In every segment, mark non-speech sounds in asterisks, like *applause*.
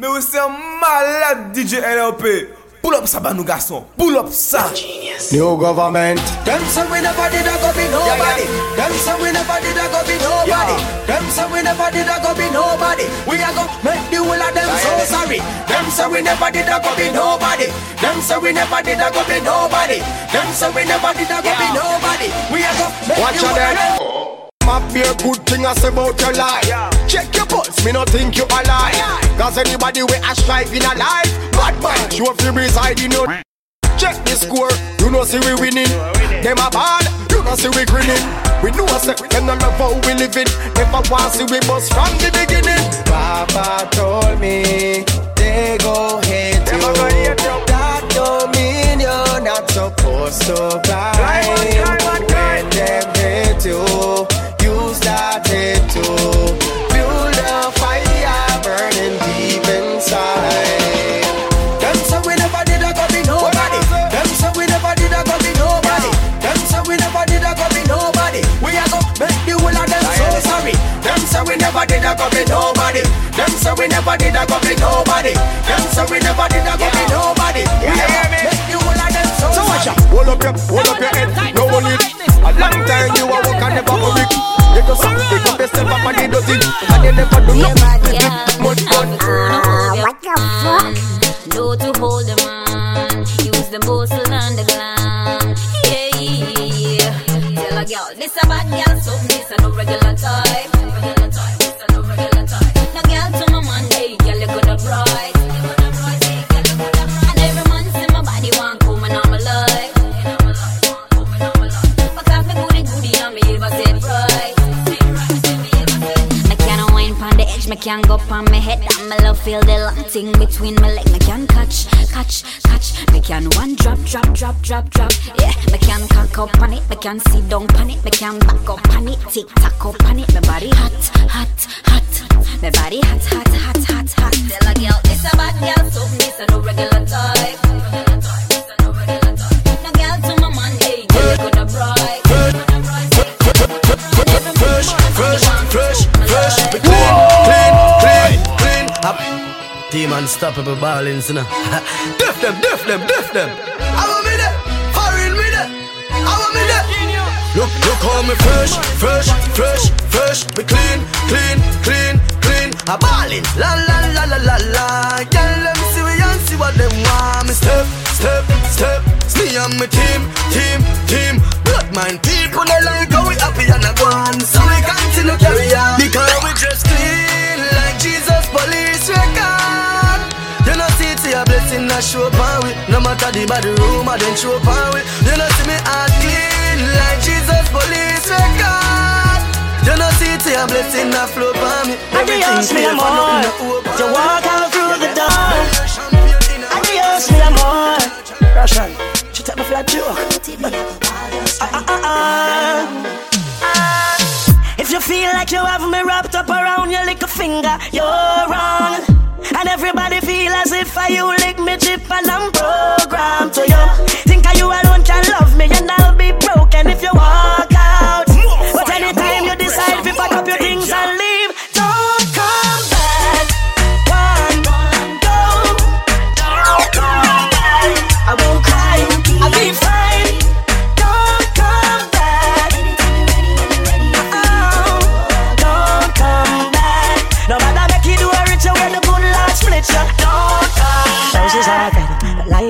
Mais c'est un malade DJ LRP. Pull up ça, nous garçons. Pull up ça. New government. Them say we never did a go be nobody. Them say we never did a go be nobody. Them say we never did a go be nobody. We a go make the whole of them so sorry. Them say we never did a go be nobody. Them say we never did a go be nobody. Them say we never did a go be nobody. We a go make the whole of them. There. Map be a good thing I say about your life. Check your pulse, me not think you alive. Cause anybody we a strive in a life, bad man, show fi reside in your. Check the score, you know see we winning. Them a bad, you know see we grinning. We know say them not love how we living. Never want see we bust from the beginning. Papa told me they go hate you. That don't mean you're not supposed to cry. Nobody. Them say we never did a go be nobody. We go make the whole of them so So watch out, hold up your, hold up your head, no hold it. A long time you a walk and never go. You just pick up yourself up and you do thing, and you never do nothing. Me can't go pon me head And me love feel the long thing between my leg Me can catch, catch, catch. Me can one drop, drop, drop, drop, drop. Yeah, me can cock up on it Me can sit down pon it Me can back up on it Tick tock up on it. My body hot, hot, hot. My body hot, hot, hot, hot, hot. Tell a girl, this a bad girl So this a no regular type unstoppable ballings, you know. *laughs* Def them, def them, def them. I want me there, foreign me there. I want me there. Look, look how me fresh, fresh, fresh, fresh. Me clean, clean, clean, clean. A ballin', la la la la la la. Girl, them see we and see what them want. Me step, step, step. It's me and my team, team, team. Blood mind people, they like how we happy and a go on. So we continue a blessing a show up on we. No matter the bad room, I don't show up on we. You know see me heart clean like Jesus police record. You know see it, a blessing a flow on me. Mi clear, for nothing You walk out through the door. Champion in a- Adios, mi amor. Russian, she take me for a joke. Ah, ah, ah, ah. If you feel like you have me wrapped up around your little finger, you're wrong. If I you lick me chip and I'm programmed to you.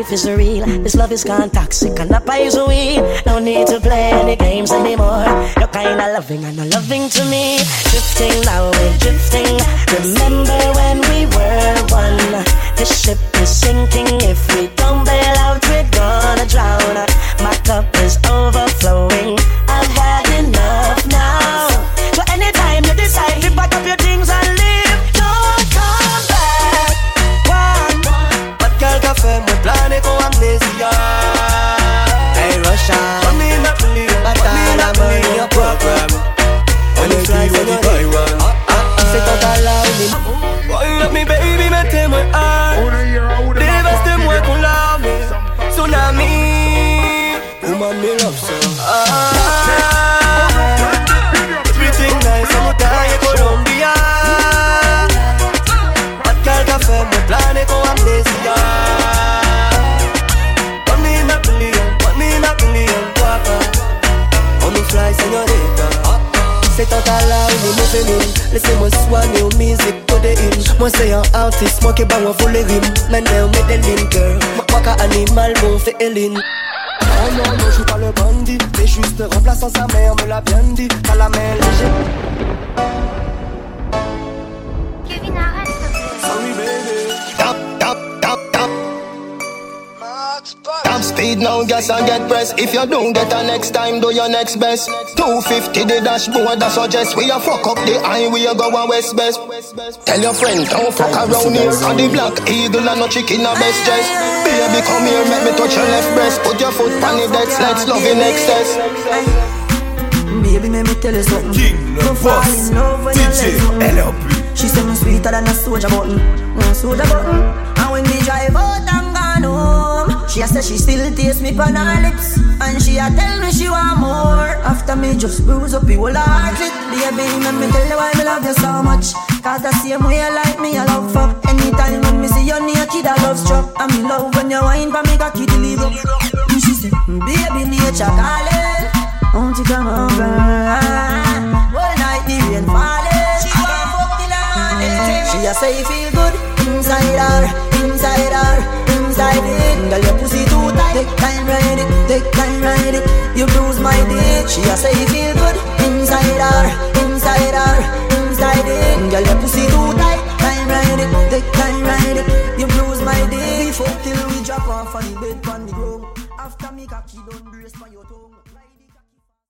Life is real. This love is gone toxic and the poison weed. No need to play any games anymore. You're kinda loving and not loving to me. Drifting now, we're drifting. Remember when we were one? This ship is sinking. If we don't Dying Colombia. Plane con amnesia. Money me billion, fly señorita hymnes Moi c'est un artiste, moi qui bat moi pour les rimes Maintenant Medellin girl. Moi qu'un animal bon fait Hélène Oh non, non, je suis pas le bandit C'est juste remplaçant sa mère, me l'a bien dit T'as la main légère Top speed now, gas and get press. If you don't get a next time, do your next best. 250 the dashboard, that suggest we a fuck up the highway, go a west best. Tell your friend, don't fuck around here. On the black eagle and no chicken a best dress. Baby, come here, make me touch your left breast. Put your foot on the deck, let's love in excess. Baby, let me tell you something. King, le boss, in love when you DJ. LRP. She say me sweeter than a soldier button, mm, soldier button. Say she still taste me on her lips, and she a tell me she want more. After me just bruise up the whole heart it, baby, let me tell you why me love you so much. Cause the same way you like me, I love fuck. Anytime when me see you naked, I love struck. And me love when you wine for me, cocky deliver. And she say, baby, nature calling. Won't you come over? All night the rain falling. She want fuck till the morning. She a say feel good inside her, inside her, it. Girl, your pussy too tight. Take time ride it, take time ride it. You bruise my dick. She a say feel good inside her, inside her, inside it. Girl, your pussy too tight. Time ride it, take time ride it. You bruise my dick. We till we drop off on the bed on the ground. After me cocky done brace for your